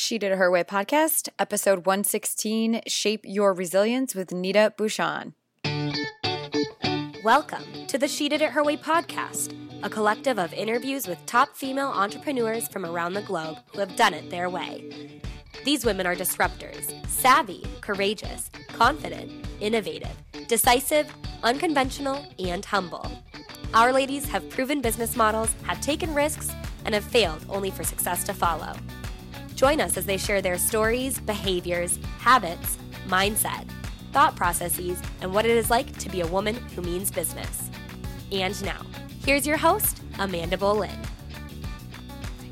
She Did It Her Way podcast, episode 116 Shape Your Resilience with Nita Bouchon. Welcome to the She Did It Her Way podcast, a collective of interviews with top female entrepreneurs from around the globe who have done it their way. These women are disruptors, savvy, courageous, confident, innovative, decisive, unconventional, and humble. Our ladies have proven business models, have taken risks, and have failed only for success to follow. Join us as they share their stories, behaviors, habits, mindset, thought processes, and what it is like to be a woman who means business. And now, here's your host, Amanda Boleyn.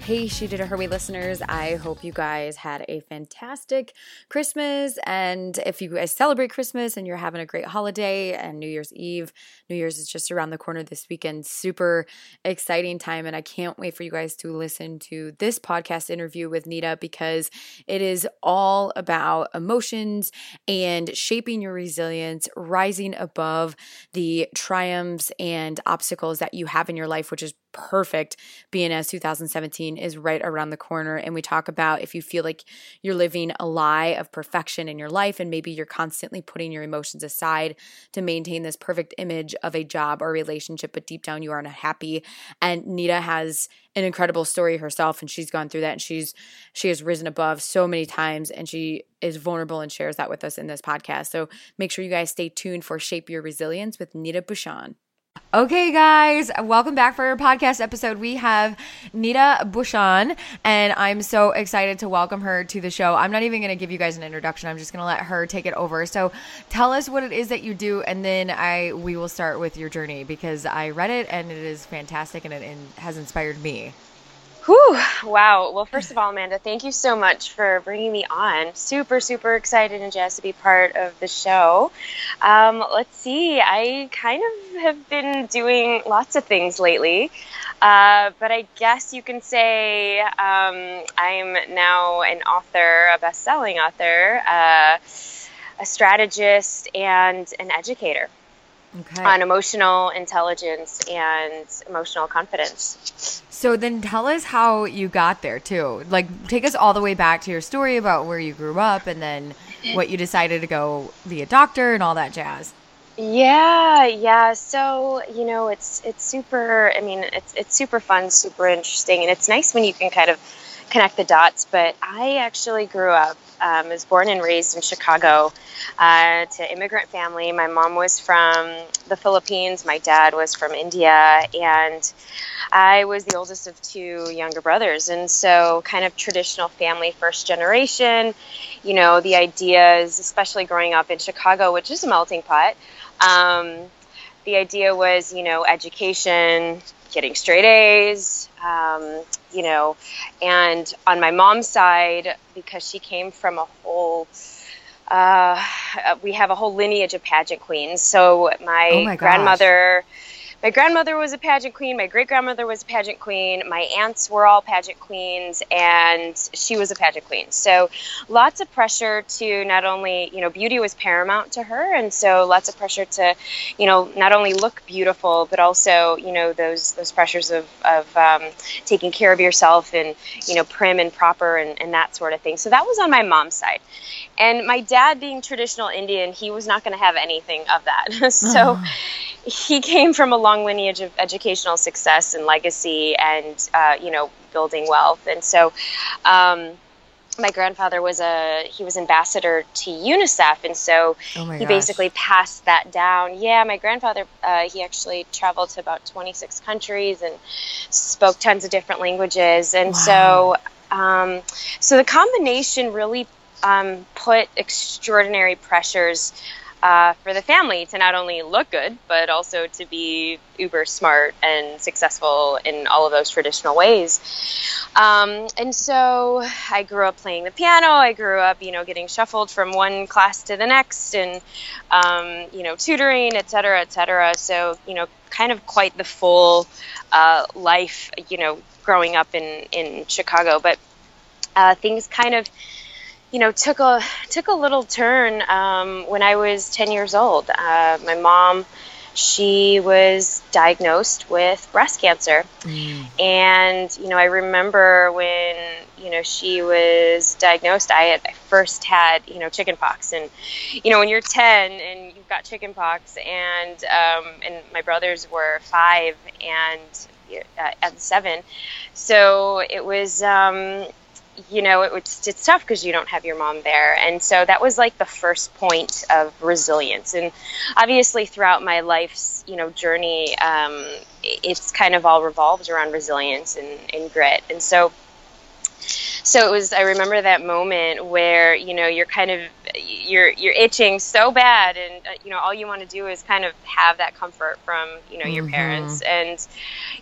Hey, She Did Her Way listeners. I hope you guys had a fantastic Christmas. And if you guys celebrate Christmas and you're having a great holiday and New Year's Eve, New Year's is just around the corner this weekend. Super exciting time. And I can't wait for you guys to listen to this podcast interview with Nita because it is all about emotions and shaping your resilience, rising above the triumphs and obstacles that you have in your life, which is perfect as 2017 is right around the corner and we talk about if you feel like you're living a lie of perfection in your life and maybe you're constantly putting your emotions aside to maintain this perfect image of a job or relationship but deep down you are not happy. And Nita has an incredible story herself and she's gone through that and she's she has risen above so many times and she is vulnerable and shares that with us in this podcast. So make sure you guys stay tuned for shape your resilience with Nita Bouchon Okay, guys, welcome back for our podcast episode. We have Nita Bouchon, and I'm so excited to welcome her to the show. I'm not even going to give you guys an introduction. I'm just going to let her take it over. So, tell us what it is that you do, and then I we will start with your journey because I read it and it is fantastic and it has inspired me. Whew, wow. Well, first of all, Amanda, thank you so much for bringing me on. Super, super excited and jazzed to be part of the show. Um, let's see, I kind of have been doing lots of things lately, uh, but I guess you can say um, I'm now an author, a best selling author, uh, a strategist, and an educator okay. on emotional intelligence and emotional confidence. So then tell us how you got there too. Like take us all the way back to your story about where you grew up and then what you decided to go be a doctor and all that jazz. Yeah, yeah. So, you know, it's it's super I mean, it's it's super fun, super interesting, and it's nice when you can kind of connect the dots, but I actually grew up um, was born and raised in Chicago uh, to immigrant family. My mom was from the Philippines. My dad was from India, and I was the oldest of two younger brothers. And so, kind of traditional family, first generation. You know, the ideas, especially growing up in Chicago, which is a melting pot. Um, the idea was, you know, education, getting straight A's, um, you know, and on my mom's side, because she came from a whole, uh, we have a whole lineage of pageant queens. So my, oh my grandmother my grandmother was a pageant queen, my great grandmother was a pageant queen, my aunts were all pageant queens, and she was a pageant queen. So lots of pressure to not only, you know, beauty was paramount to her, and so lots of pressure to, you know, not only look beautiful, but also, you know, those those pressures of, of um, taking care of yourself and, you know, prim and proper and, and that sort of thing. So that was on my mom's side. And my dad, being traditional Indian, he was not going to have anything of that. so oh. he came from a long lineage of educational success and legacy and, uh, you know, building wealth. And so, um, my grandfather was a he was ambassador to UNICEF, and so oh he gosh. basically passed that down. Yeah, my grandfather uh, he actually traveled to about 26 countries and spoke tons of different languages, and wow. so um, so the combination really um, put extraordinary pressures uh, for the family to not only look good, but also to be uber smart and successful in all of those traditional ways. Um, and so I grew up playing the piano. I grew up, you know, getting shuffled from one class to the next and, um, you know, tutoring, et cetera, et cetera. So, you know, kind of quite the full uh, life, you know, growing up in, in Chicago. But uh, things kind of you know took a took a little turn um, when I was 10 years old. Uh, my mom, she was diagnosed with breast cancer, mm. and you know I remember when you know, she was diagnosed, I had I first had, you know, chickenpox. And, you know, when you're 10 and you've got chickenpox, and um, and my brothers were five and uh, and seven, so it was. Um, you know, it was, it's tough because you don't have your mom there. And so that was like the first point of resilience. And obviously, throughout my life's, you know, journey, um, it's kind of all revolved around resilience and, and grit. And so so it was i remember that moment where you know you're kind of you're you're itching so bad and uh, you know all you want to do is kind of have that comfort from you know your mm-hmm. parents. And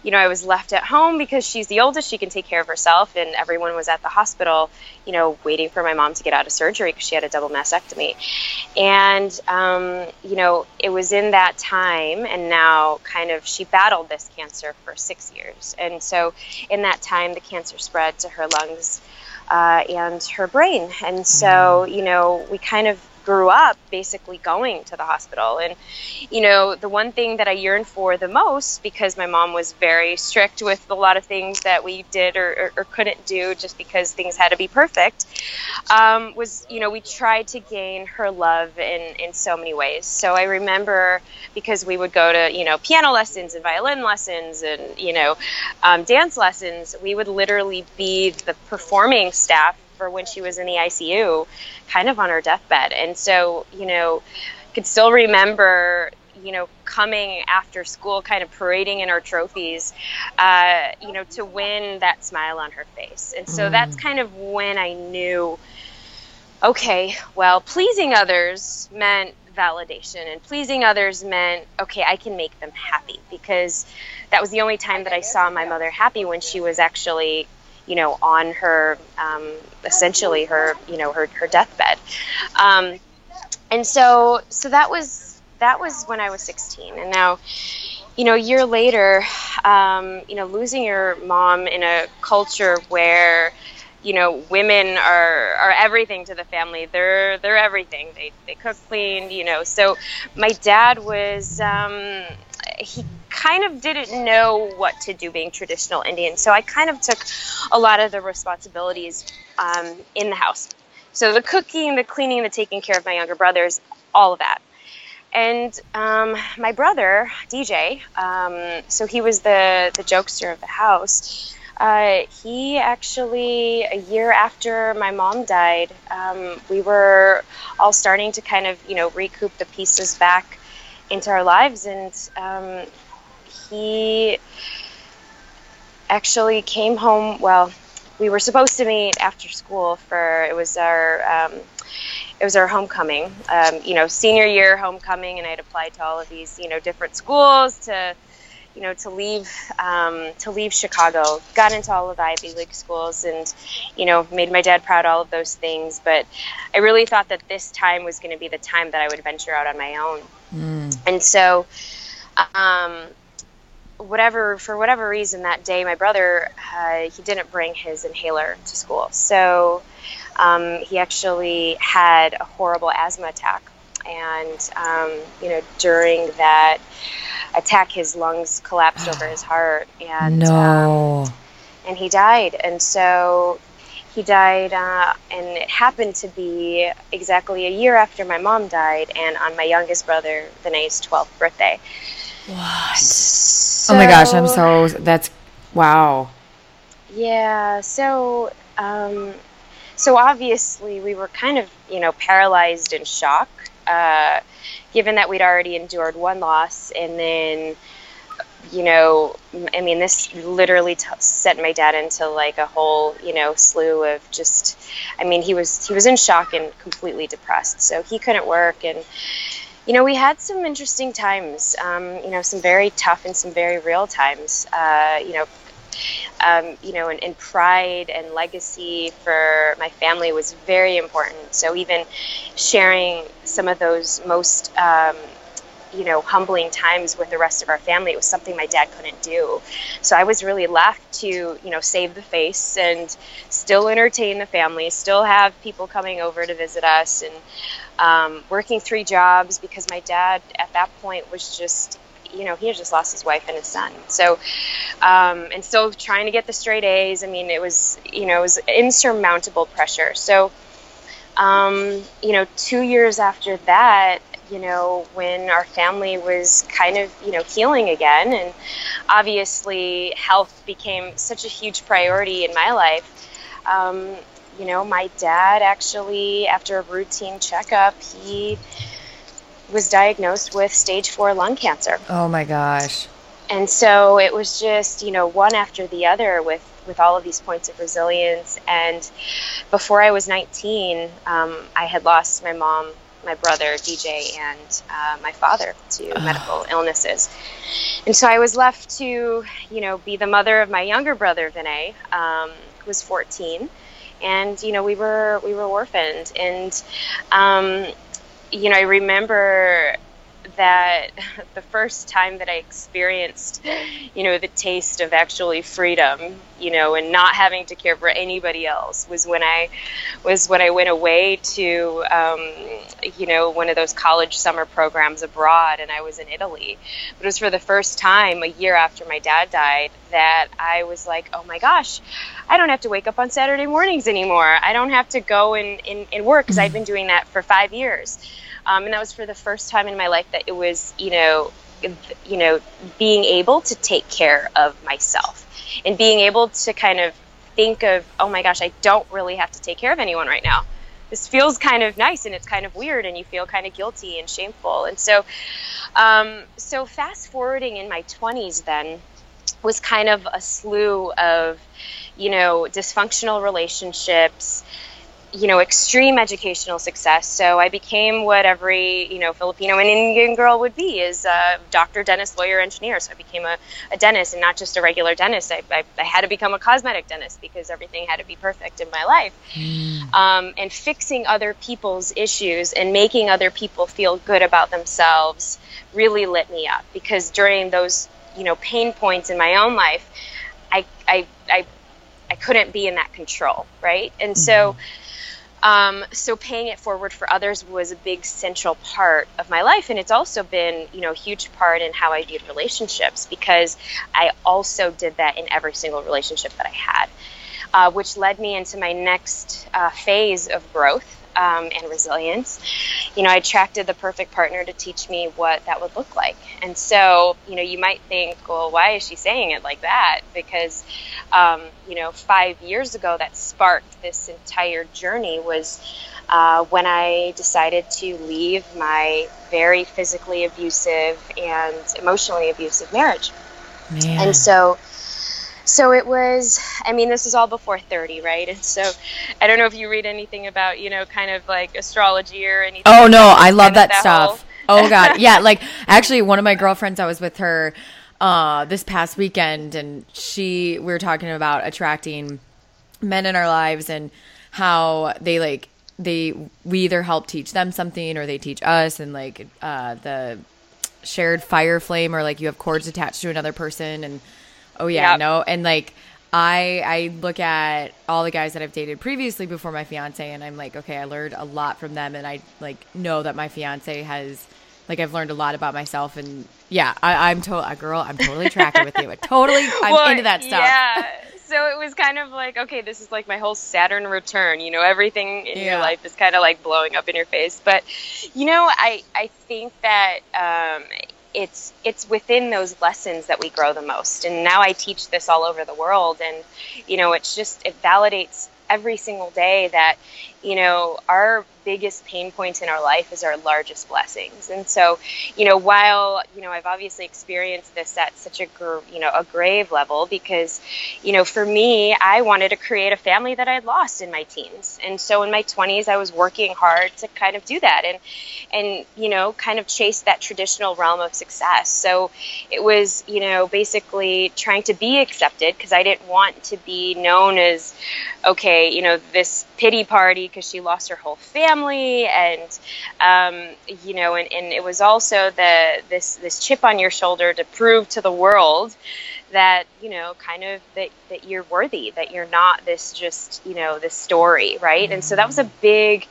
you know i was left at home because she's the oldest she can take care of herself and everyone was at the hospital you know waiting for my mom to get out of surgery because she had a double mastectomy. And um, you know it was in that time and now kind of she battled this cancer for six years. And so in that time the cancer spread to her lungs uh, and her brain. And so, mm. you know, we kind of grew up basically going to the hospital. And, you know, the one thing that I yearned for the most, because my mom was very strict with a lot of things that we did or, or, or couldn't do just because things had to be perfect, um, was, you know, we tried to gain her love in, in so many ways. So I remember because we would go to, you know, piano lessons and violin lessons and, you know, um, dance lessons, we would literally be the performing staff for when she was in the ICU, kind of on her deathbed. And so, you know, could still remember you know, coming after school, kind of parading in our trophies, uh, you know, to win that smile on her face. And so mm. that's kind of when I knew, okay, well, pleasing others meant validation, and pleasing others meant, okay, I can make them happy because that was the only time that I saw my mother happy when she was actually you know, on her, um, essentially her, you know, her, her deathbed. Um, and so, so that was, that was when I was 16. And now, you know, a year later, um, you know, losing your mom in a culture where, you know, women are, are everything to the family. They're, they're everything. They, they cook, clean, you know. So my dad was, um, he kind of didn't know what to do being traditional Indian. So I kind of took a lot of the responsibilities um, in the house. So the cooking, the cleaning, the taking care of my younger brothers, all of that. And um, my brother, DJ, um, so he was the, the jokester of the house. Uh, he actually, a year after my mom died, um, we were all starting to kind of, you know, recoup the pieces back into our lives. And um, he actually came home. Well, we were supposed to meet after school for it was our um, it was our homecoming. Um, you know, senior year homecoming, and I had applied to all of these you know different schools to you know to leave um, to leave Chicago. Got into all of the Ivy League schools, and you know made my dad proud. All of those things, but I really thought that this time was going to be the time that I would venture out on my own. Mm. And so. Um, whatever for whatever reason that day my brother uh, he didn't bring his inhaler to school. So um, he actually had a horrible asthma attack. And um, you know during that attack his lungs collapsed over his heart. And no. um, and he died. And so he died uh, and it happened to be exactly a year after my mom died and on my youngest brother Vinay's 12th birthday what so, oh my gosh, I'm so that's wow. Yeah, so um, so obviously we were kind of you know paralyzed in shock, uh, given that we'd already endured one loss, and then you know, I mean, this literally t- set my dad into like a whole, you know, slew of just. I mean, he was he was in shock and completely depressed, so he couldn't work, and you know, we had some interesting times, um, you know, some very tough and some very real times. Uh, you know, um, you know, and, and, pride and legacy for my family was very important. So even sharing some of those most, um, you know, humbling times with the rest of our family, it was something my dad couldn't do. So I was really left to, you know, save the face and still entertain the family, still have people coming over to visit us, and um, working three jobs because my dad at that point was just you know, he had just lost his wife and his son. So, um, and still trying to get the straight A's. I mean, it was, you know, it was insurmountable pressure. So, um, you know, two years after that, you know, when our family was kind of, you know, healing again, and obviously health became such a huge priority in my life. Um, you know, my dad actually, after a routine checkup, he was diagnosed with stage four lung cancer. Oh my gosh. And so it was just, you know, one after the other with, with all of these points of resilience. And before I was 19, um, I had lost my mom, my brother, DJ, and uh, my father to medical illnesses. And so I was left to, you know, be the mother of my younger brother, Vinay, um, who was 14 and you know we were we were orphaned. And um, you know i remember that the first time that I experienced, you know, the taste of actually freedom, you know, and not having to care for anybody else was when I was when I went away to, um, you know, one of those college summer programs abroad, and I was in Italy. But it was for the first time a year after my dad died that I was like, oh my gosh, I don't have to wake up on Saturday mornings anymore. I don't have to go and, and, and work because I've been doing that for five years. Um, and that was for the first time in my life that it was, you know, you know, being able to take care of myself and being able to kind of think of, oh my gosh, I don't really have to take care of anyone right now. This feels kind of nice and it's kind of weird and you feel kind of guilty and shameful. And so, um, so fast forwarding in my 20s then was kind of a slew of, you know, dysfunctional relationships, you know, extreme educational success. So I became what every, you know, Filipino and Indian girl would be is a doctor, dentist, lawyer, engineer. So I became a, a dentist and not just a regular dentist. I, I, I, had to become a cosmetic dentist because everything had to be perfect in my life. Mm. Um, and fixing other people's issues and making other people feel good about themselves really lit me up because during those, you know, pain points in my own life, I, I, I, I couldn't be in that control, right? And mm-hmm. so, um, so paying it forward for others was a big central part of my life, and it's also been, you know, a huge part in how I viewed relationships because I also did that in every single relationship that I had, uh, which led me into my next uh, phase of growth um, and resilience, you know, I attracted the perfect partner to teach me what that would look like. And so, you know, you might think, well, why is she saying it like that? Because, um, you know, five years ago, that sparked this entire journey was uh, when I decided to leave my very physically abusive and emotionally abusive marriage. Man. And so, so it was i mean this is all before 30 right? And so i don't know if you read anything about you know kind of like astrology or anything oh no i love that, that, stuff. whole... oh god. Yeah like actually one of my girlfriends i was with her uh this past weekend and she we were talking about attracting men in our lives and how they like they we either help teach them something or they teach us and like uh the shared fire flame or like you have cords attached to another person and Oh yeah, yep. no, and like I I look at all the guys that I've dated previously before my fiance, and I'm like, okay, I learned a lot from them, and I like know that my fiance has like I've learned a lot about myself, and yeah, I, am to a girl. I'm totally tracking with you. I totally, I'm well, into that stuff. Yeah. So it was kind of like, okay, this is like my whole Saturn return. You know, everything in yeah. your life is kind of like blowing up in your face. But, you know, I I think that um, it's it's within those lessons that we grow the most. And now i teach this all over the world. And you know it's just it validates every single day that you know our biggest pain points in our life is our largest blessings. And so, you know, while, you know, I've obviously experienced this at such a, you know, a grave level because, you know, for me, I wanted to create a family that I had lost in my teens. And so in my 20s, I was working hard to kind of do that and, and, you know, kind of chase that traditional realm of success. So it was, you know, basically trying to be accepted because I didn't want to be known as, okay, you know, this pity party because she lost her whole family and um, you know and, and it was also the this this chip on your shoulder to prove to the world that you know kind of that that you're worthy that you're not this just you know this story right? And so that was a big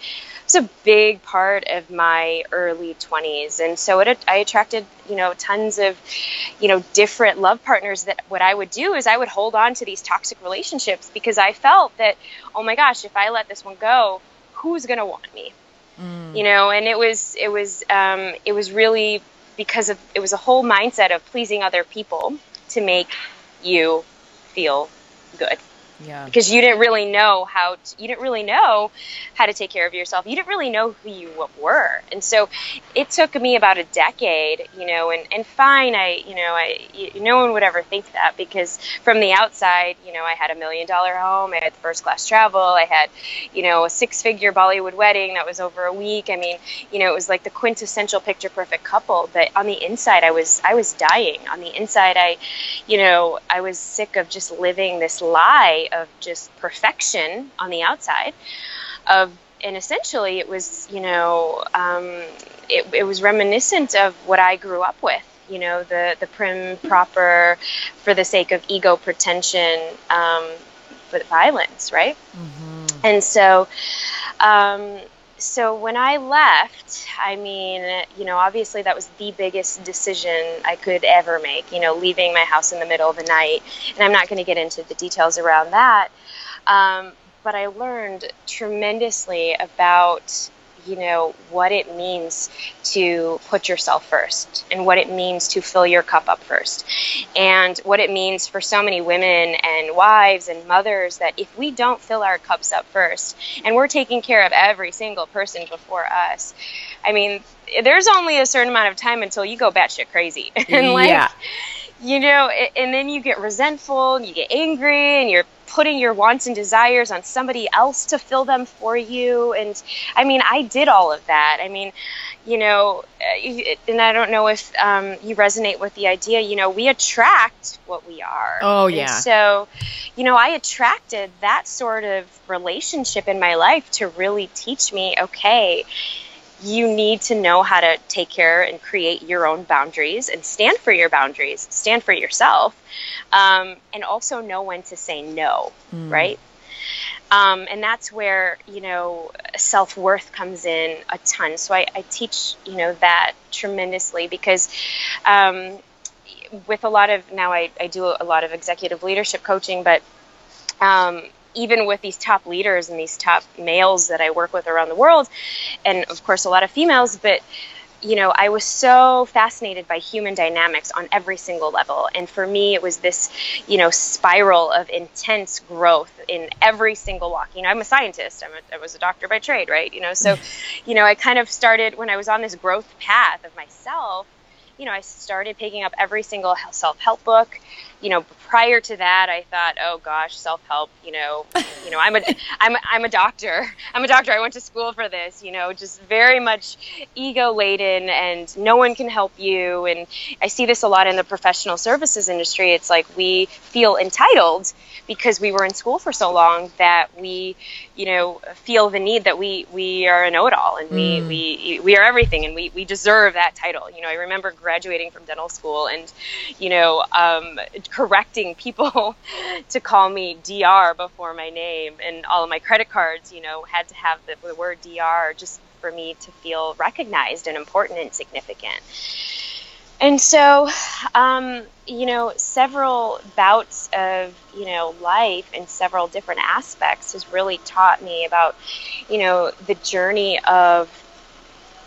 it's a big part of my early 20s and so it i attracted you know tons of you know different love partners that what i would do is i would hold on to these toxic relationships because i felt that oh my gosh if i let this one go who's going to want me? Mm. you know and it was it was um, it was really because of it was a whole mindset of pleasing other people to make you feel good yeah. Because you didn't really know how to, you didn't really know how to take care of yourself. You didn't really know who you were. And so it took me about a decade, you know, and, and fine, I, you know, I, you, no one would ever think that because from the outside, you know, I had a million dollar home, I had first class travel, I had, you know, a six figure Bollywood wedding that was over a week. I mean, you know, it was like the quintessential picture perfect couple. But on the inside, I was, I was dying. On the inside, I, you know, I was sick of just living this lie of just perfection on the outside of and essentially it was you know um, it, it was reminiscent of what i grew up with you know the the prim proper for the sake of ego pretension um, but violence right mm-hmm. and so um, so when I left, I mean, you know, obviously that was the biggest decision I could ever make, you know, leaving my house in the middle of the night. And I'm not going to get into the details around that. Um, but I learned tremendously about you know what it means to put yourself first and what it means to fill your cup up first and what it means for so many women and wives and mothers that if we don't fill our cups up first and we're taking care of every single person before us i mean there's only a certain amount of time until you go batshit crazy and like yeah. you know and then you get resentful and you get angry and you're putting your wants and desires on somebody else to fill them for you. And I mean, I did all of that. I mean, you know, uh, and I don't know if um, you resonate with the idea, you know, we attract what we are. Oh, yeah. And so, you know, I attracted that sort of relationship in my life to really teach me, okay, you need to know how to take care and create your own boundaries and stand for your boundaries, stand for yourself, um, and also know when to say no, mm. right? Um, and that's where you know self worth comes in a ton. So I, I, teach you know that tremendously because um, with a lot of now I, I do a lot of executive leadership coaching, but um, even with these top leaders and these top males that I work with around the world, and of course a lot of females, but you know, I was so fascinated by human dynamics on every single level. And for me, it was this, you know, spiral of intense growth in every single walk. You know, I'm a scientist, I'm a, I was a doctor by trade, right? You know, so, you know, I kind of started when I was on this growth path of myself, you know, I started picking up every single self help book you know, prior to that, I thought, oh gosh, self help. You know, you know, I'm a, I'm, a, I'm a doctor. I'm a doctor. I went to school for this. You know, just very much ego laden, and no one can help you. And I see this a lot in the professional services industry. It's like we feel entitled because we were in school for so long that we, you know, feel the need that we we are a know-it-all and we mm. we we are everything, and we we deserve that title. You know, I remember graduating from dental school, and you know. Um, correcting people to call me DR before my name, and all of my credit cards, you know, had to have the, the word DR just for me to feel recognized and important and significant. And so, um, you know, several bouts of, you know, life in several different aspects has really taught me about, you know, the journey of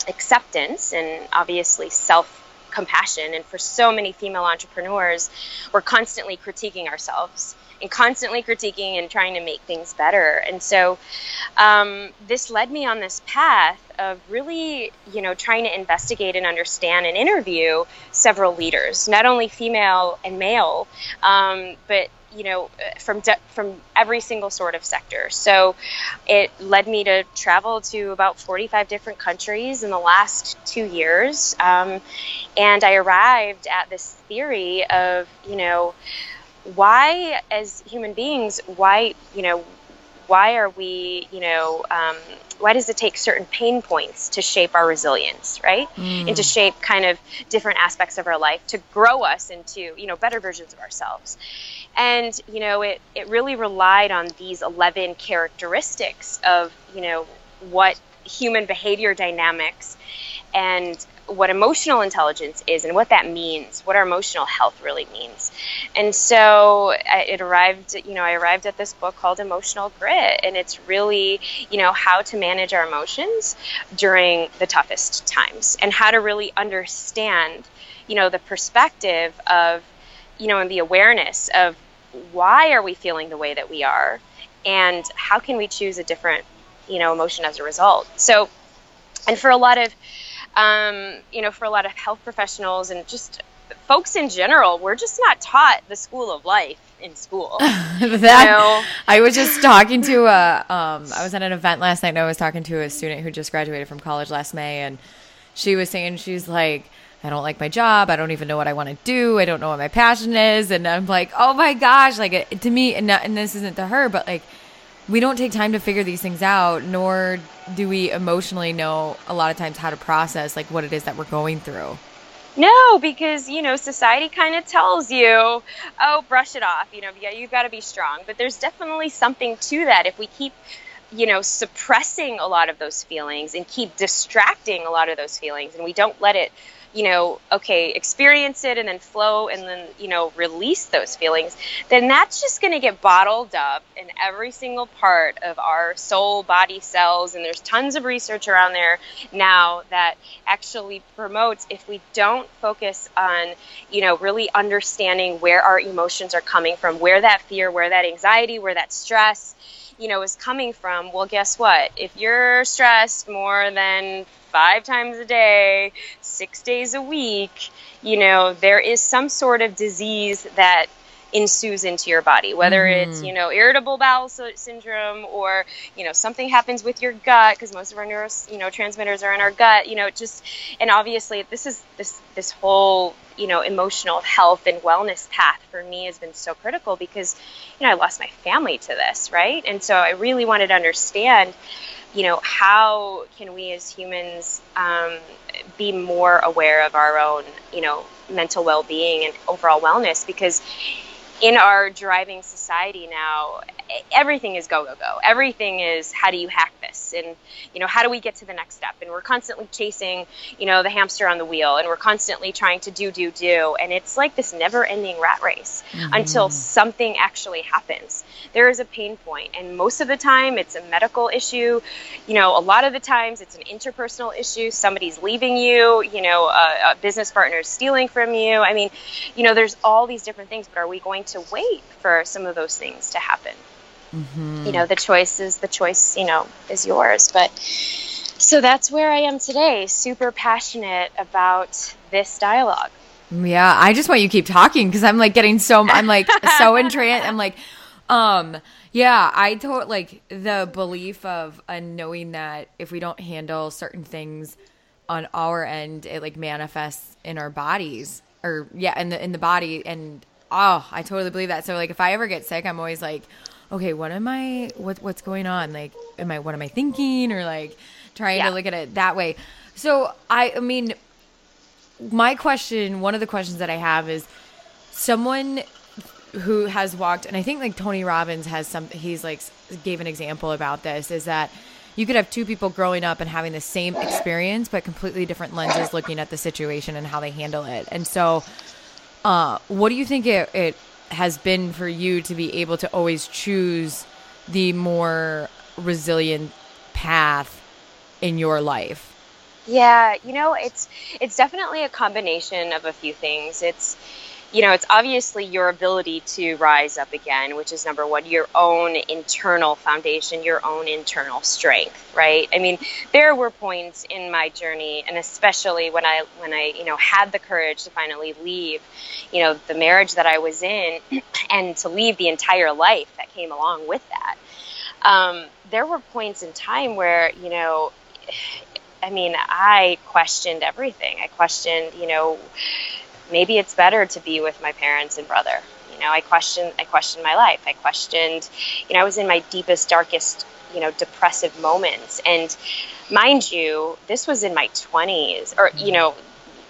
acceptance and obviously self compassion. And for so many female entrepreneurs, we're constantly critiquing ourselves and constantly critiquing and trying to make things better. And so um, this led me on this path of really, you know, trying to investigate and understand and interview several leaders, not only female and male, um, but you know, from de- from every single sort of sector. So it led me to travel to about 45 different countries in the last two years, um, and I arrived at this theory of, you know, why as human beings, why you know, why are we, you know, um, why does it take certain pain points to shape our resilience, right? Mm. And to shape kind of different aspects of our life to grow us into, you know, better versions of ourselves. And, you know, it, it really relied on these 11 characteristics of, you know, what human behavior dynamics and what emotional intelligence is and what that means, what our emotional health really means. And so it arrived, you know, I arrived at this book called Emotional Grit, and it's really, you know, how to manage our emotions during the toughest times and how to really understand, you know, the perspective of, you know, and the awareness of why are we feeling the way that we are and how can we choose a different, you know, emotion as a result. So, and for a lot of, um, you know, for a lot of health professionals and just folks in general, we're just not taught the school of life in school. that, you know? I was just talking to a, um, I was at an event last night and I was talking to a student who just graduated from college last May and she was saying, she's like, I don't like my job. I don't even know what I want to do. I don't know what my passion is. And I'm like, oh my gosh, like it, to me, and, and this isn't to her, but like, we don't take time to figure these things out, nor do we emotionally know a lot of times how to process like what it is that we're going through. No, because you know society kind of tells you, "Oh, brush it off." You know, yeah, you've got to be strong. But there's definitely something to that. If we keep, you know, suppressing a lot of those feelings and keep distracting a lot of those feelings, and we don't let it you know, okay, experience it and then flow and then, you know, release those feelings, then that's just going to get bottled up in every single part of our soul, body, cells. And there's tons of research around there now that actually promotes if we don't focus on, you know, really understanding where our emotions are coming from, where that fear, where that anxiety, where that stress, you know, is coming from, well, guess what? If you're stressed more than five times a day, six days a week, you know, there is some sort of disease that ensues into your body, whether mm-hmm. it's, you know, irritable bowel syndrome or, you know, something happens with your gut because most of our neuro, you know, transmitters are in our gut, you know, just, and obviously this is this, this whole, you know, emotional health and wellness path for me has been so critical because, you know, I lost my family to this, right? And so I really wanted to understand, you know, how can we as humans um, be more aware of our own, you know, mental well-being and overall wellness? Because in our driving society now, everything is go go go. Everything is how do you hack this, and you know how do we get to the next step? And we're constantly chasing, you know, the hamster on the wheel, and we're constantly trying to do do do, and it's like this never ending rat race mm-hmm. until something actually happens. There is a pain point, and most of the time it's a medical issue. You know, a lot of the times it's an interpersonal issue. Somebody's leaving you. You know, a, a business partner is stealing from you. I mean, you know, there's all these different things, but are we going to wait for some of those things to happen? Mm-hmm. You know, the choice is the choice, you know, is yours. But so that's where I am today, super passionate about this dialogue. Yeah, I just want you to keep talking because I'm like getting so I'm like so entranced. I'm like, um, yeah, I told like the belief of uh, knowing that if we don't handle certain things on our end, it like manifests in our bodies or yeah, in the in the body and oh, I totally believe that. So like if I ever get sick, I'm always like okay, what am I what what's going on? Like am I what am I thinking or like trying yeah. to look at it that way. So I I mean my question, one of the questions that I have is someone who has walked and I think like Tony Robbins has some he's like gave an example about this is that you could have two people growing up and having the same experience but completely different lenses looking at the situation and how they handle it. And so uh, what do you think it, it has been for you to be able to always choose the more resilient path in your life? Yeah, you know, it's it's definitely a combination of a few things. It's you know, it's obviously your ability to rise up again, which is number one, your own internal foundation, your own internal strength, right? I mean, there were points in my journey, and especially when I when I you know had the courage to finally leave, you know, the marriage that I was in, and to leave the entire life that came along with that. Um, there were points in time where you know. I mean, I questioned everything. I questioned, you know, maybe it's better to be with my parents and brother. You know, I questioned I questioned my life. I questioned, you know, I was in my deepest, darkest, you know, depressive moments. And mind you, this was in my twenties, or you know,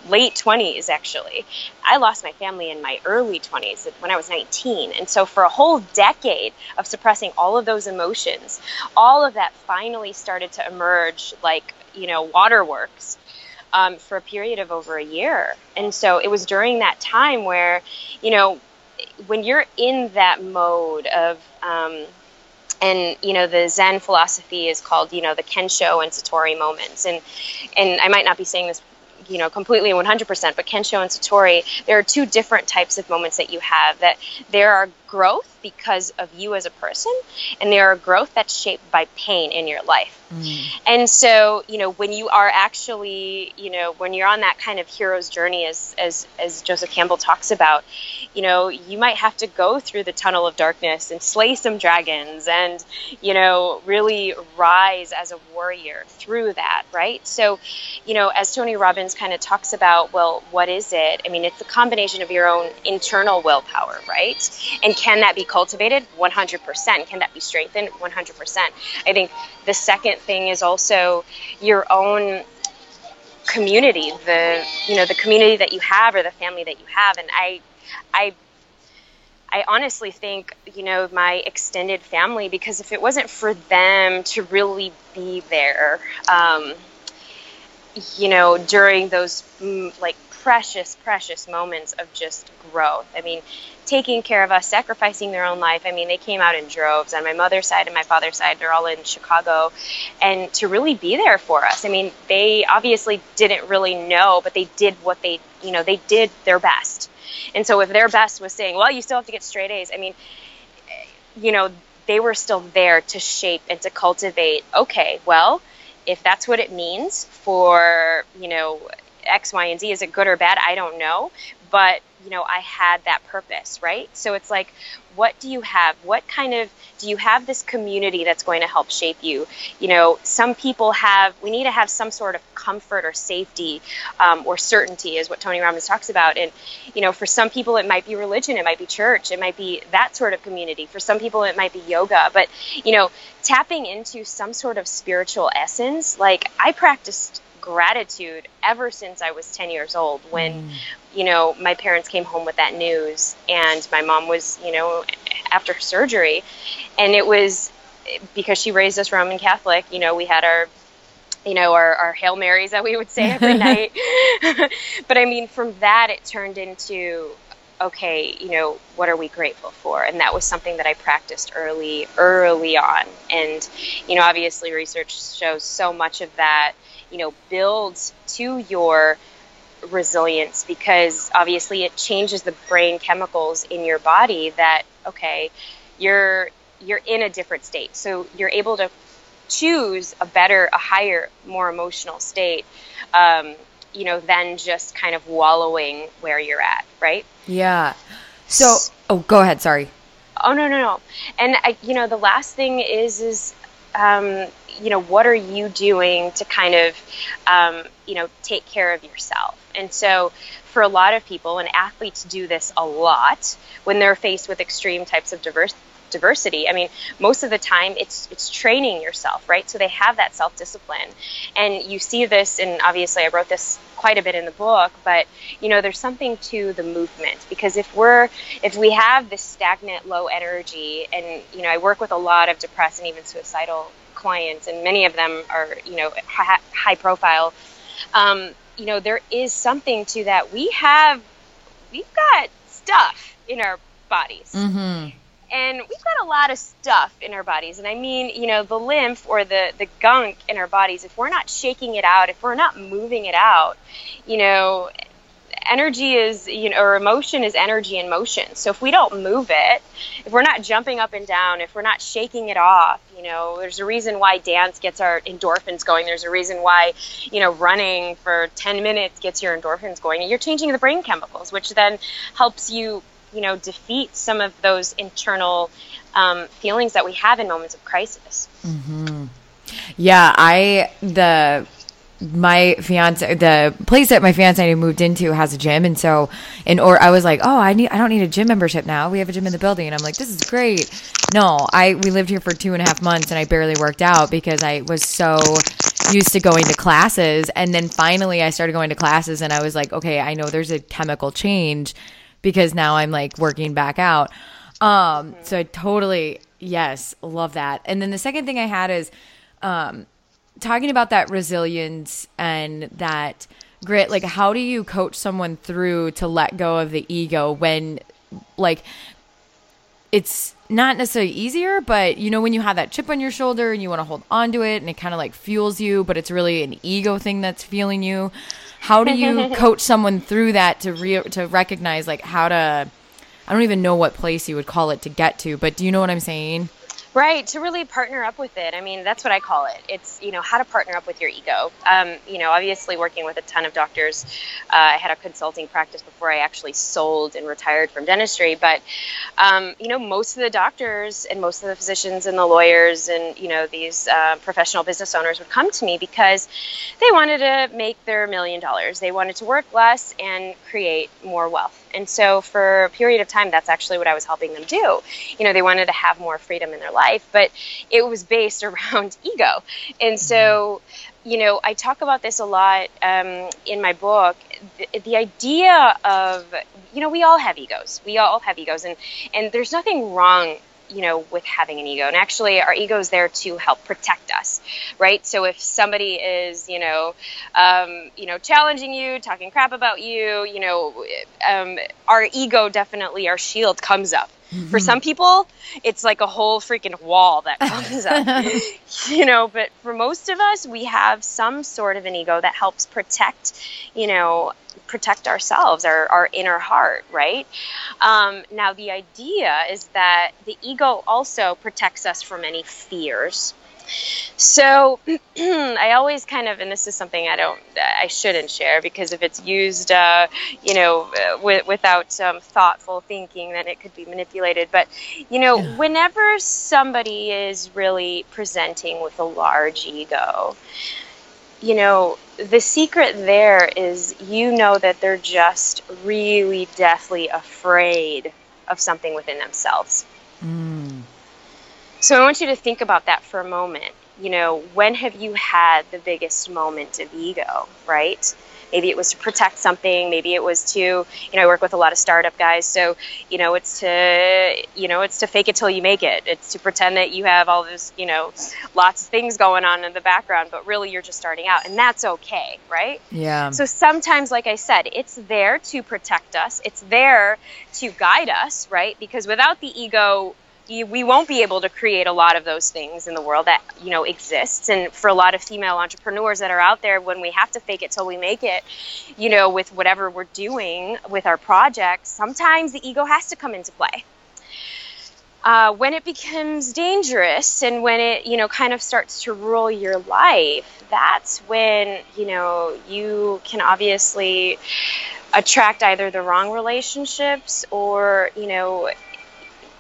late 20s actually i lost my family in my early 20s when i was 19 and so for a whole decade of suppressing all of those emotions all of that finally started to emerge like you know waterworks um, for a period of over a year. And so it was during that time where you know when you're in that mode of um, and you know the zen philosophy is called you know the kensho and satori moments. And and i might not be saying this you know completely 100% but kensho and satori there are two different types of moments that you have that there are growth because of you as a person and there are growth that's shaped by pain in your life. Mm. and so you know when you are actually you know when you're on that kind of hero's journey as as as joseph campbell talks about you know you might have to go through the tunnel of darkness and slay some dragons and you know really rise as a warrior through that right? So you know as tony robbins kind of talks about well what is it? I mean it's a combination of your own internal willpower right? And can that be cultivated? 100%. Can that be strengthened? 100%. I think the second thing is also your own community, the you know the community that you have or the family that you have, and I, I. I honestly think, you know, my extended family, because if it wasn't for them to really be there, um, you know, during those mm, like precious, precious moments of just growth. I mean, taking care of us, sacrificing their own life. I mean, they came out in droves on my mother's side and my father's side. They're all in Chicago. And to really be there for us. I mean, they obviously didn't really know, but they did what they, you know, they did their best. And so if their best was saying, well, you still have to get straight A's, I mean, eh, you know, they were still there to shape and to cultivate, okay, well, if that's what it means for, you know, X, Y, and Z, is it good or bad? I don't know. But you know, I had that purpose, right? So it's like, what do you have? What kind of, do you have this community that's going to help shape you? You know, some people have, we need to have some sort of comfort or safety um, or certainty, is what Tony Robbins talks about. And, you know, for some people, it might be religion, it might be church, it might be that sort of community. For some people, it might be yoga. But, you know, tapping into some sort of spiritual essence, like I practiced gratitude ever since I was 10 years old when, mm. you know, my parents came home with that news and my mom was, you know, after surgery. And it was because she raised us Roman Catholic, you know, we had our you know, our, our Hail Marys that we would say every night. but I mean, from that, it turned into, okay, you know, what are we grateful for? And that was something that I practiced early, early on. And, you know, obviously research shows so much of that you know builds to your resilience because obviously it changes the brain chemicals in your body that okay you're you're in a different state so you're able to choose a better a higher more emotional state um, you know than just kind of wallowing where you're at right? Yeah. So oh go ahead sorry. Oh no no no. And I, you know the last thing is is um, you know, what are you doing to kind of, um, you know, take care of yourself? And so, for a lot of people, and athletes do this a lot when they're faced with extreme types of diverse, diversity. I mean, most of the time it's it's training yourself, right? So they have that self discipline, and you see this. And obviously, I wrote this quite a bit in the book, but you know, there's something to the movement because if we're if we have this stagnant, low energy, and you know, I work with a lot of depressed and even suicidal clients, and many of them are you know high, profile. Um, you know, there is something to that. We have we've got stuff in our bodies. Mm-hmm and we've got a lot of stuff in our bodies. And i mean you know the lymph or the the gunk in our bodies if we're not shaking it out if we're not moving it out you know energy is you know or emotion is energy in motion. So if we don't move it if we're not jumping up and down if we're not shaking it off you know there's a reason why dance gets our endorphins going. There's a reason why you know running for 10 minutes gets your endorphins going. And you're changing the brain chemicals which then helps you you know defeat some of those internal um, feelings that we have in moments of crisis. Mm-hmm. Yeah, I the my fiance the place that my fiance moved into has a gym and so and or I was like oh I need I don't need a gym membership now. We have a gym in the building. And I'm like this is great. No I we lived here for two and a half months and I barely worked out because I was so used to going to classes. And then finally I started going to classes and I was like, okay, I know there's a chemical change because now I'm like working back out. Um, so I totally, yes, love that. And then the second thing I had is, um, talking about that resilience and that grit, like how do you coach someone through to let go of the ego when like it's not necessarily easier, but you know, when you have that chip on your shoulder and you want to hold on to it and it kind of like fuels you, but it's really an ego thing that's feeling you. How do you coach someone through that to re- to recognize like how to I don't even know what place you would call it to get to, but do you know what I'm saying? Right, to really partner up with it. I mean, that's what I call it. It's, you know, how to partner up with your ego. Um, you know, obviously working with a ton of doctors. Uh, I had a consulting practice before I actually sold and retired from dentistry. But, um, you know, most of the doctors and most of the physicians and the lawyers and, you know, these uh, professional business owners would come to me because they wanted to make their million dollars. They wanted to work less and create more wealth. And so for a period of time, that's actually what I was helping them do. You know, they wanted to have more freedom in their life, but it was based around ego. And so, you know, I talk about this a lot um, in my book. The, the idea of, you know, we all have egos. We all have egos, and and there's nothing wrong you know, with having an ego. And actually, our ego is there to help protect us, right? So if somebody is, you know, um, you know, challenging you, talking crap about you, you know, um, our ego definitely, our shield comes up. Mm-hmm. For some people, it's like a whole freaking wall that comes up, you know. But for most of us, we have some sort of an ego that helps protect, you know, protect ourselves, our, our inner heart, right? Um, now, the idea is that the ego also protects us from any fears. So I always kind of, and this is something I don't, I shouldn't share because if it's used, uh, you know, uh, w- without um, thoughtful thinking, then it could be manipulated. But you know, yeah. whenever somebody is really presenting with a large ego, you know, the secret there is you know that they're just really deathly afraid of something within themselves. Mm. So I want you to think about that for a moment. You know, when have you had the biggest moment of ego, right? Maybe it was to protect something. Maybe it was to, you know, I work with a lot of startup guys. So, you know, it's to, you know, it's to fake it till you make it. It's to pretend that you have all this, you know, lots of things going on in the background, but really you're just starting out. And that's okay, right? Yeah. So sometimes, like I said, it's there to protect us, it's there to guide us, right? Because without the ego, you, we won't be able to create a lot of those things in the world that you know exists and for a lot of female entrepreneurs that are out there when we have to fake it till we make it you know with whatever we're doing with our projects sometimes the ego has to come into play. Uh, when it becomes dangerous and when it you know kind of starts to rule your life that's when you know you can obviously attract either the wrong relationships or you know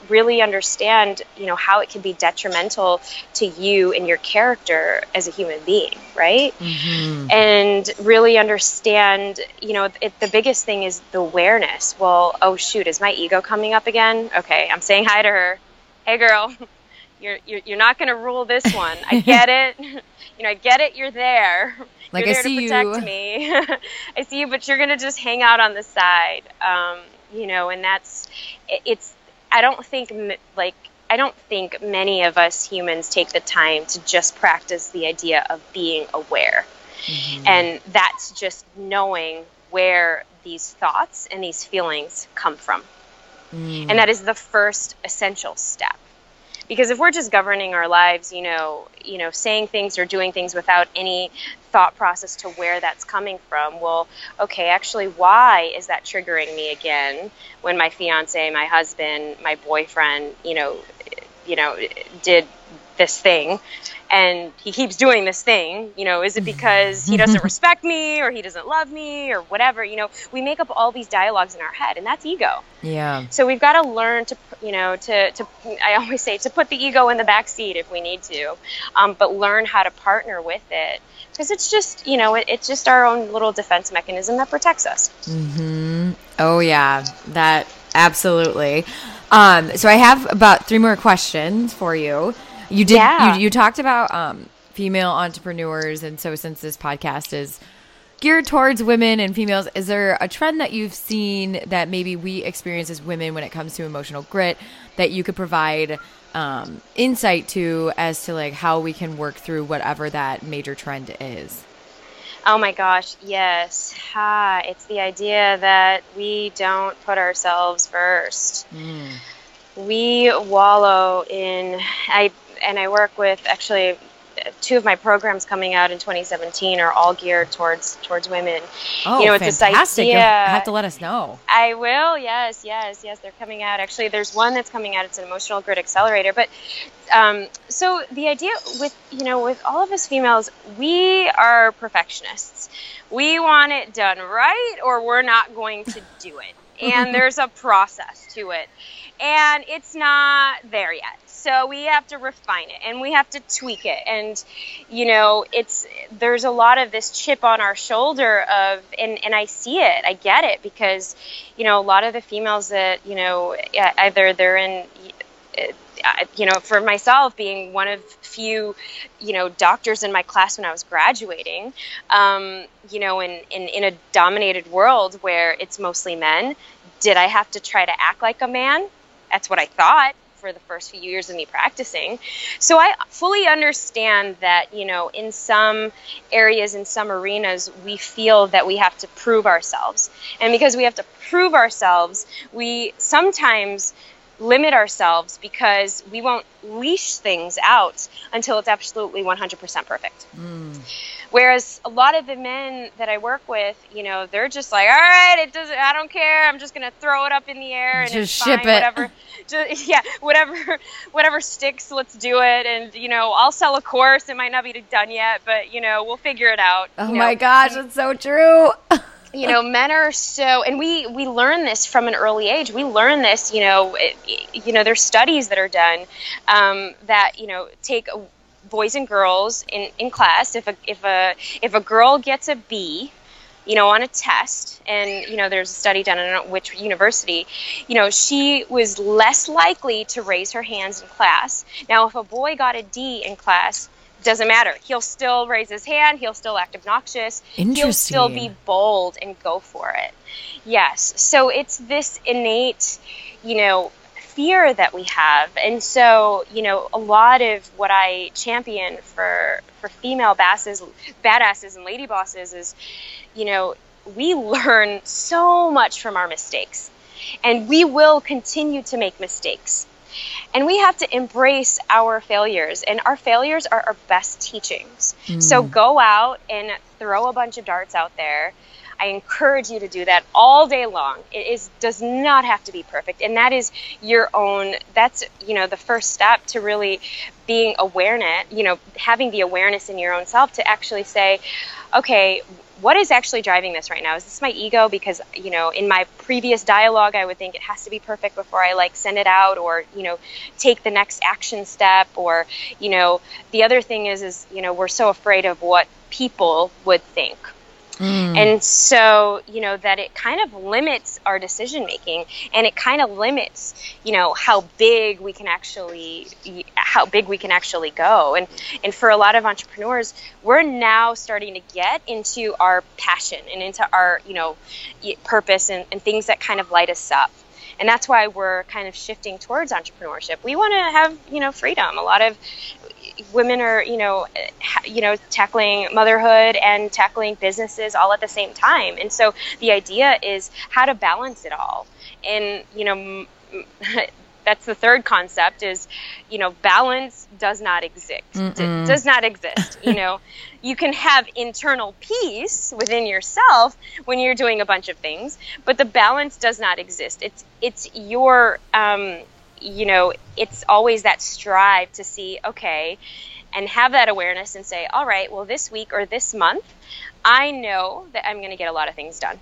really understand, you know, how it can be detrimental to you and your character as a human being, right? Mm-hmm. And really understand, you know, it, the biggest thing is the awareness. Well, oh shoot, is my ego coming up again? Okay, I'm saying hi to her. Hey, girl. You're, you're, you're not going to rule this one. I get it. you know, I get it. You're there. Like you're there I see to protect you. me. I see you, but you're going to just hang out on the side. Um, you know, and that's it, it's I don't think like I don't think many of us humans take the time to just practice the idea of being aware. Mm-hmm. And that's just knowing where these thoughts and these feelings come from. Mm. And that is the first essential step because if we're just governing our lives you know you know saying things or doing things without any thought process to where that's coming from. Well okay actually why is that triggering me again when my fiance my husband my boyfriend you know you know did this thing and he keeps doing this thing you know is it because he doesn't respect me or he doesn't love me or whatever you know? We make up all these dialogues in our head and that's ego. Yeah. So we've got to learn to you know to, to i always say to put the ego in the back seat if we need to um, but learn how to partner with it. Because it's just you know it, it's just our own little defense mechanism that protects us. Mm-hmm. oh yeah. That absolutely. Um, so i have about three more questions for you you did. Yeah. You, you talked about um, female entrepreneurs. And so, since this podcast is geared towards women and females, is there a trend that you've seen that maybe we experience as women when it comes to emotional grit that you could provide um, insight to as to like how we can work through whatever that major trend is? Oh my gosh, yes. Ah, it's the idea that we don't put ourselves first. Mm. We wallow in I and I work with actually two of my programs coming out in 2017 are all geared towards towards women. Oh, you know, it's fantastic! Idea, you have to let us know. I will. Yes, yes, yes. They're coming out. Actually, there's one that's coming out. It's an emotional grit accelerator. But um, so the idea with you know with all of us females, we are perfectionists. We want it done right, or we're not going to do it. And there's a process to it, and it's not there yet so we have to refine it and we have to tweak it and you know it's there's a lot of this chip on our shoulder of and and I see it I get it because you know a lot of the females that you know either they're in you know, for myself, being one of few, you know, doctors in my class when I was graduating, um, you know, in, in, in a dominated world where it's mostly men, did I have to try to act like a man? That's what I thought for the first few years of me practicing. So I fully understand that, you know, in some areas, in some arenas, we feel that we have to prove ourselves. And because we have to prove ourselves, we sometimes limit ourselves because we won't leash things out until it's absolutely 100% perfect. Mm. Whereas a lot of the men that I work with, you know, they're just like, all right, it doesn't, I don't care. I'm just going to throw it up in the air and just ship fine, it. Whatever. Just, yeah, whatever, whatever sticks, let's do it. And, you know, I'll sell a course. It might not be done yet, but, you know, we'll figure it out. Oh you my gosh, it's so true. you know men are so and we we learn this from an early age we learn this you know it, you know there's studies that are done um, that you know take boys and girls in, in class if a if a if a girl gets a b you know on a test and you know there's a study done in which university you know she was less likely to raise her hands in class now if a boy got a d in class doesn't matter. He'll still raise his hand. He'll still act obnoxious. He'll still be bold and go for it. Yes. So it's this innate, you know, fear that we have. And so, you know, a lot of what I champion for for female basses, badasses and lady bosses is, you know, we learn so much from our mistakes. And we will continue to make mistakes. And we have to embrace our failures, and our failures are our best teachings. Mm. So go out and throw a bunch of darts out there. I encourage you to do that all day long. It is does not have to be perfect, and that is your own. That's you know the first step to really being awareness. You know, having the awareness in your own self to actually say, okay, what is actually driving this right now? Is this my ego? Because, you know, in my previous dialogue, I would think it has to be perfect before I like send it out or, you know, take the next action step. Or, you know, the other thing is, is, you know, we're so afraid of what people would think Mm. And so, you know, that it kind of limits our decision making and it kind of limits, you know, how big we can actually how big we can actually go. And and for a lot of entrepreneurs, we're now starting to get into our passion and into our, you know, purpose and, and things that kind of light us up and that's why we're kind of shifting towards entrepreneurship. We want to have you know freedom. A lot of women are you know you know tackling motherhood and tackling businesses all at the same time. And so the idea is how to balance it all. And you know that's the third concept is you know balance does not exist. D- does not exist you know. You can have internal peace within yourself when you're doing a bunch of things but the balance does not exist. It's it's your um, you know, it's always that strive to see, okay, and have that awareness and say, all right, well, this week or this month, I know that I'm going to get a lot of things done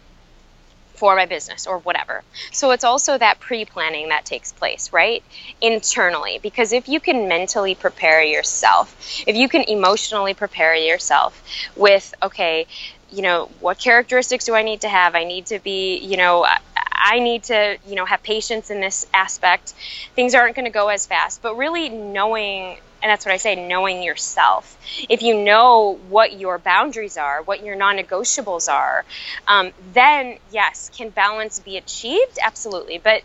for my business or whatever. So it's also that pre planning that takes place, right? Internally. Because if you can mentally prepare yourself, if you can emotionally prepare yourself with, okay, you know, what characteristics do I need to have? I need to be, you know, I need to, you know, have patience in this aspect. Things aren't going to go as fast, but really knowing and that's what I say, knowing yourself. If you know what your boundaries are, what your non-negotiables are, um, then yes, can balance be achieved? Absolutely, but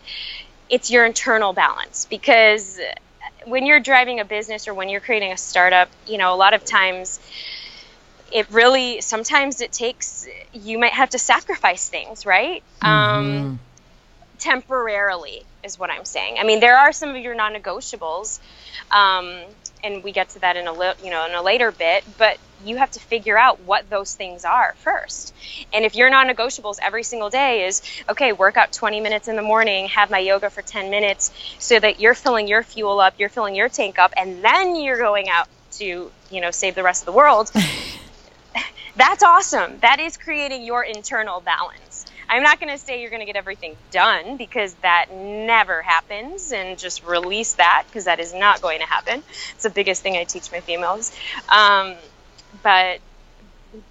it's your internal balance because when you're driving a business or when you're creating a startup, you know, a lot of times it really sometimes it takes you might have to sacrifice things, right? Mm-hmm. Um, temporarily is what I'm saying. I mean, there are some of your non-negotiables, um, and we get to that in a little, you know, in a later bit. But you have to figure out what those things are first. And if your non-negotiables every single day is okay, work out 20 minutes in the morning, have my yoga for 10 minutes, so that you're filling your fuel up, you're filling your tank up, and then you're going out to, you know, save the rest of the world. That's awesome. That is creating your internal balance. I'm not going to say you're going to get everything done because that never happens and just release that because that is not going to happen. It's the biggest thing I teach my females. Um, but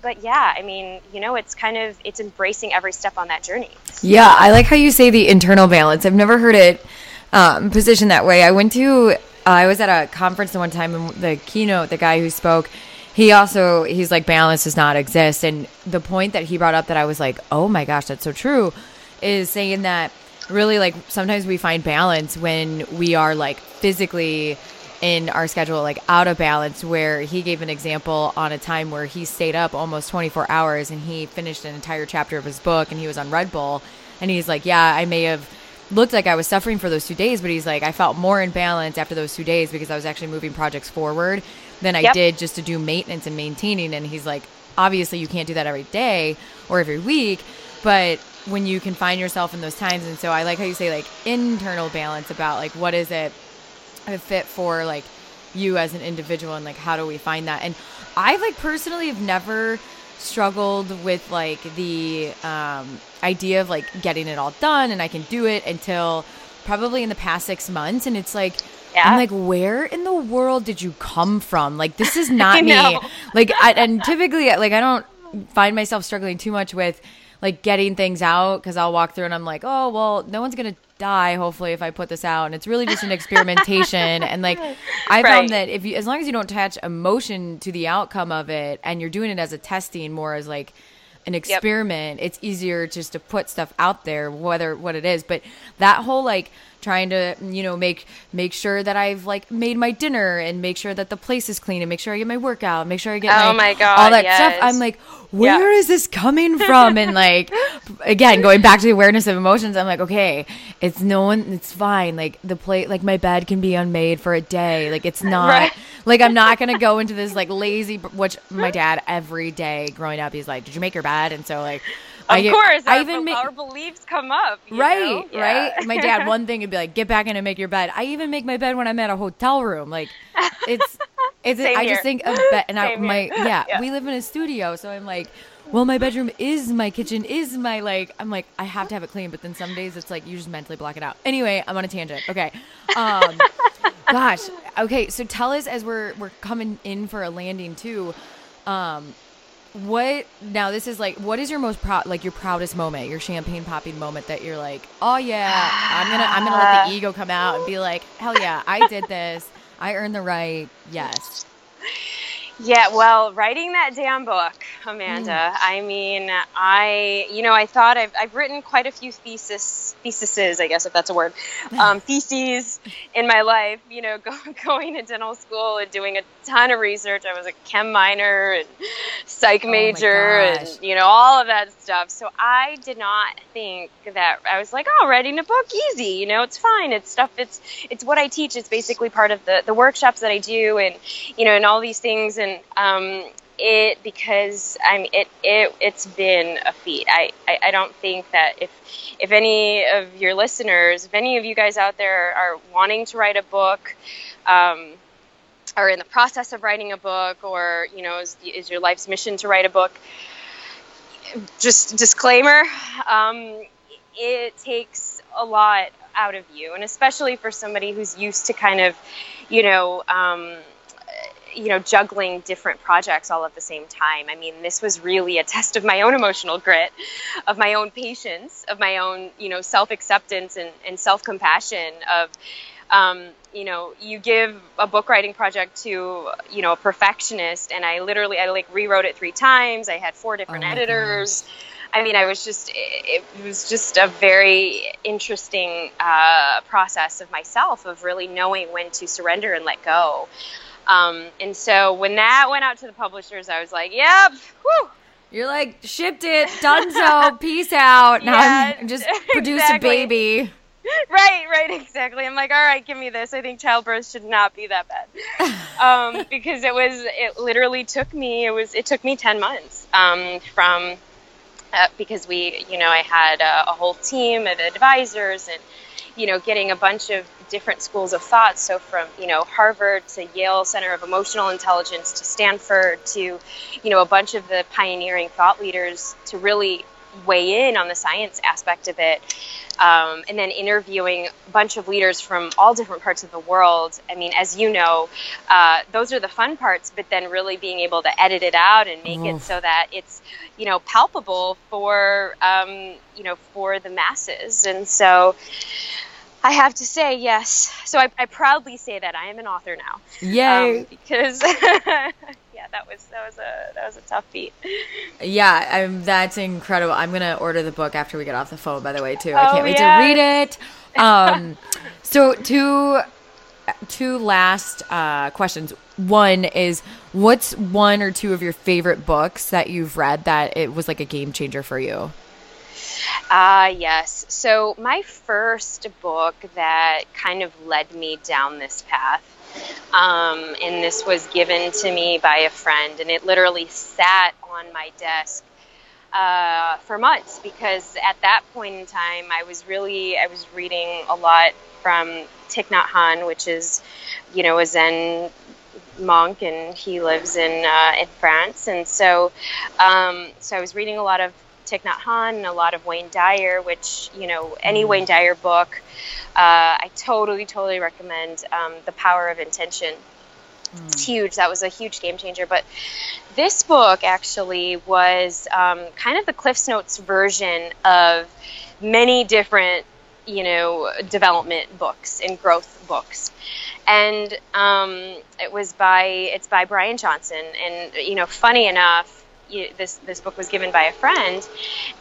but yeah, I mean, you know, it's kind of it's embracing every step on that journey. Yeah, I like how you say the internal balance. I've never heard it um, positioned that way. I went to uh, I was at a conference the one time, and the keynote, the guy who spoke, he also he's like balance does not exist, and the point that he brought up that I was like, oh my gosh, that's so true, is saying that really like sometimes we find balance when we are like physically in our schedule like out of balance where he gave an example on a time where he stayed up almost 24 hours and he finished an entire chapter of his book and he was on Red Bull. And he's like yeah I may have looked like I was suffering for those two days but he's like I felt more in balance after those two days because I was actually moving projects forward than I yep. did just to do maintenance and maintaining. And he's like obviously you can't do that every day or every week but when you can find yourself in those times and so I like how you say like internal balance about like what is it a fit for like you as an individual and like how do we find that? And i like personally have never struggled with like the um, idea of like getting it all done and i can do it until probably in the past six months. And it's like yeah. I'm like, where in the world did you come from? Like, this is not me. Like, I, and typically, like, I don't find myself struggling too much with like getting things out because I'll walk through and I'm like, oh, well, no one's going to die hopefully if I put this out and it's really just an experimentation and like I right. found that if you as long as you don't attach emotion to the outcome of it and you're doing it as a testing more as like an experiment yep. it's easier just to put stuff out there whether what it is but that whole like trying to you know make make sure that I've like made my dinner and make sure that the place is clean and make sure I get my workout, make sure I get oh my, my god all that yes. stuff. I'm like, where yeah. is this coming from? and like again, going back to the awareness of emotions, I'm like, okay, it's no one, it's fine. Like the plate, like my bed can be unmade for a day. Like it's not right. like I'm not gonna go into this like lazy, which my dad every day growing up, he's like, did you make your bed? And so like of I, course, I our, even make, our beliefs come up. right, yeah. right. My dad, one thing would be like, "Get back in and make your bed." I even make my bed when I'm at a hotel room. Like, it's, it's. I here. just think of bed, and I, my yeah, yeah, we live in a studio, so I'm like, well, my bedroom is my kitchen, is my like. I'm like, I have to have it clean, but then some days it's like you just mentally block it out. Anyway, I'm on a tangent. Okay, um, gosh, okay. So tell us as we're we're coming in for a landing too. Um, what now this is like what is your most proud like your proudest moment? Your champagne popping moment that you're like oh yeah i'm gonna i'm gonna let the ah. ego come out and be like hell yeah i did this. I earned the right. Yes yeah, well, writing that damn book, Amanda. Mm. I mean, I, you know, I thought I've, I've written quite a few thesis, theses, I guess if that's a word, um, theses in my life. You know, go, going to dental school and doing a ton of research. I was a chem minor and psych oh major, oh and you know all of that stuff. So I did not think that I was like, oh, writing a book easy. You know, it's fine. It's stuff. It's it's what I teach. It's basically part of the the workshops that I do, and you know, and all these things and um, it because I'm it it it's been a feat. I, I, I don't think that if if any of your listeners, if any of you guys out there are wanting to write a book, um, are in the process of writing a book, or you know is, is your life's mission to write a book, just disclaimer, um, it takes a lot out of you, and especially for somebody who's used to kind of, you know. Um, you know, juggling different projects all at the same time. I mean, this was really a test of my own emotional grit, of my own patience, of my own, you know, self acceptance and, and self compassion, of, um, you know, you give a book writing project to, you know, a perfectionist, and I literally, I like rewrote it three times. I had four different Oh editors. I mean, I was just, it, it was just a very interesting uh, process of myself of really knowing when to surrender and let go. Um, and so when that went out to the publishers, I was like, yep, whew, You're like shipped it, done so, peace out. Now Yeah, I'm just produced exactly. a baby. right, right, exactly. I'm like, all right, give me this. I think childbirth should not be that bad, um, because it was. It literally took me. It was. It took me ten months um, from uh, because we, you know, I had a, a whole team of advisors and you know, getting a bunch of different schools of thought. So from you know Harvard to Yale Center of Emotional Intelligence to Stanford to you know a bunch of the pioneering thought leaders to really weigh in on the science aspect of it. Um, and then interviewing a bunch of leaders from all different parts of the world. I mean, as you know, uh, those are the fun parts, but then really being able to edit it out and make it so that it's, you know, palpable for, um, you know, for the masses. And so I have to say, yes. So I, I proudly say that I am an author now. Yay. Um, because, yeah, that was, that was a, that was a tough beat. Yeah, I'm, that's incredible. I'm gonna order the book after we get off the phone. By the way, too. I Oh, can't wait yes. to read it. Um, so two, two last uh, questions. One is, what's one or two of your favorite books that you've read that it was like a game changer for you? Ah, yes. So, my first book that kind of led me down this path, um, and this was given to me by a friend, and it literally sat on my desk uh, for months because at that point in time, I was really I was reading a lot from Thich Nhat Hanh, which is, you know, a Zen monk, and he lives in uh, in France, and so um, so I was reading a lot of Thich Nhat Hanh and a lot of Wayne Dyer, which you know any Wayne Dyer book, uh, I totally totally recommend um, The Power of Intention. It's huge. That was a huge game changer. But this book actually was um, kind of the Cliff's Notes version of many different, you know, development books and growth books. And um, it was by it's by Brian Johnson. And you know, funny enough, you, this this book was given by a friend,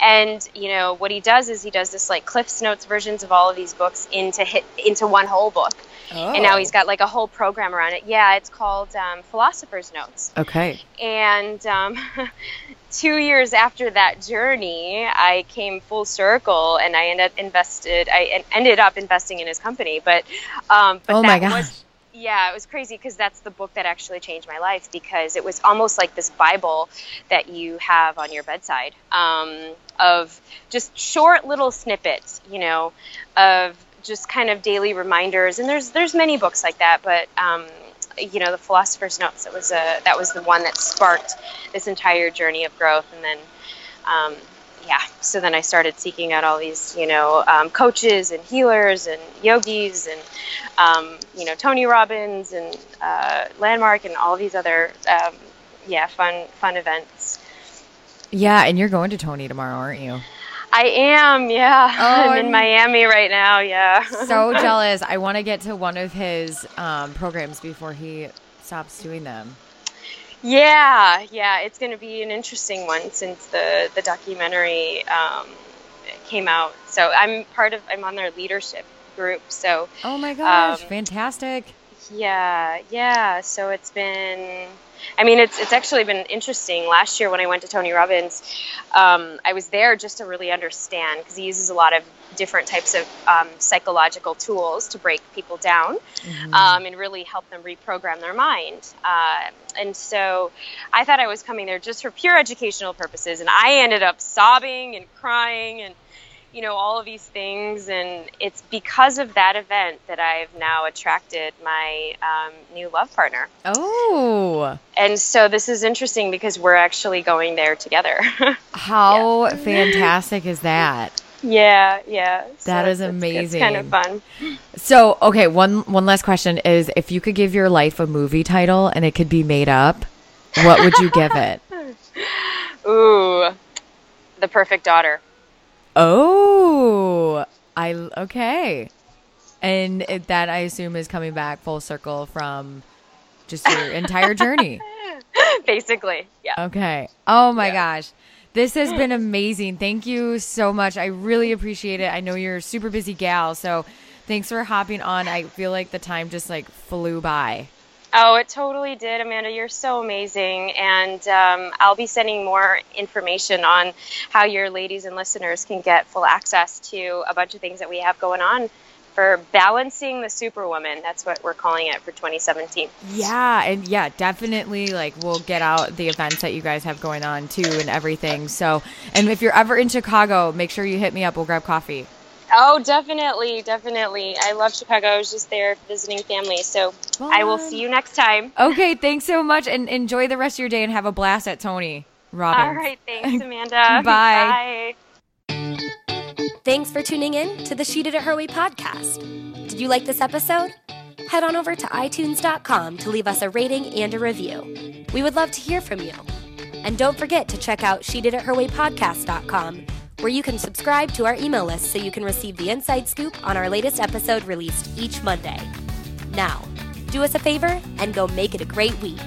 and you know what he does is he does this like Cliff's Notes versions of all of these books into hit into one whole book. And now he's got like a whole program around it. Yeah, it's called um, Philosopher's Notes. Okay. And um, two years after that journey, I came full circle, and I ended up invested. I ended up investing in his company. But um, but Oh that my gosh. was yeah, it was crazy because that's the book that actually changed my life because it was almost like this Bible that you have on your bedside um, of just short little snippets, you know, of just kind of daily reminders. And there's there's many books like that, but um, you know, the Philosopher's Notes that was a that was the one that sparked this entire journey of growth, and then. Um, yeah, so then I started seeking out all these, you know, um, coaches and healers and yogis and, um, you know, Tony Robbins and uh, Landmark and all these other, um, yeah, fun fun events. Yeah, and you're going to Tony tomorrow, aren't you? I am, yeah. Oh, I'm I'm- in Miami right now, yeah. So jealous. I want to get to one of his um, programs before he stops doing them. Yeah, yeah, it's going to be an interesting one since the the documentary um, came out. So I'm part of, I'm on their leadership group. So Oh my gosh, Um, fantastic. Yeah, yeah. So it's been, I mean, it's it's actually been interesting. Last year when I went to Tony Robbins, um, I was there just to really understand because he uses a lot of different types of um, psychological tools to break people down um, and really help them reprogram their mind. Uh, and so I thought I was coming there just for pure educational purposes, and I ended up sobbing and crying and you know all of these things and it's because of that event that i've now attracted my um, new love partner. Oh, and so this is interesting because we're actually going there together. How fantastic is that? yeah yeah. So That is it's- it's- kind of amazing. fun. So, okay, one one last question is if you could give your life a movie title and it could be made up, what would you give it? ooh the perfect daughter Oh, I okay. And it, that I assume is coming back full circle from just your entire journey. Basically, yeah. Okay. Oh my Yeah. gosh. This has been amazing. Thank you so much. I really appreciate it. I know you're a super busy gal, so thanks for hopping on. I feel like the time just like flew by. Oh, it totally did, Amanda. You're so amazing. And um, I'll be sending more information on how your ladies and listeners can get full access to a bunch of things that we have going on for balancing the superwoman. That's what we're calling it for 2017. Yeah, and yeah, definitely like we'll get out the events that you guys have going on too and everything. So, and if you're ever in Chicago, make sure you hit me up. We'll grab coffee. Oh, definitely, definitely. I love Chicago. I was just there visiting family. So I will see you next time. Okay, thanks so much and enjoy the rest of your day and have a blast at Tony Robbins. All right. Thanks, Amanda. Bye. Bye. Thanks for tuning in to the She Did It Her Way podcast. Did you like this episode? Head on over to iTunes.com to leave us a rating and a review. We would love to hear from you. And don't forget to check out She Did It Her Way podcast.com, where you can subscribe to our email list so you can receive the inside scoop on our latest episode released each Monday. Now, do us a favor and go make it a great week.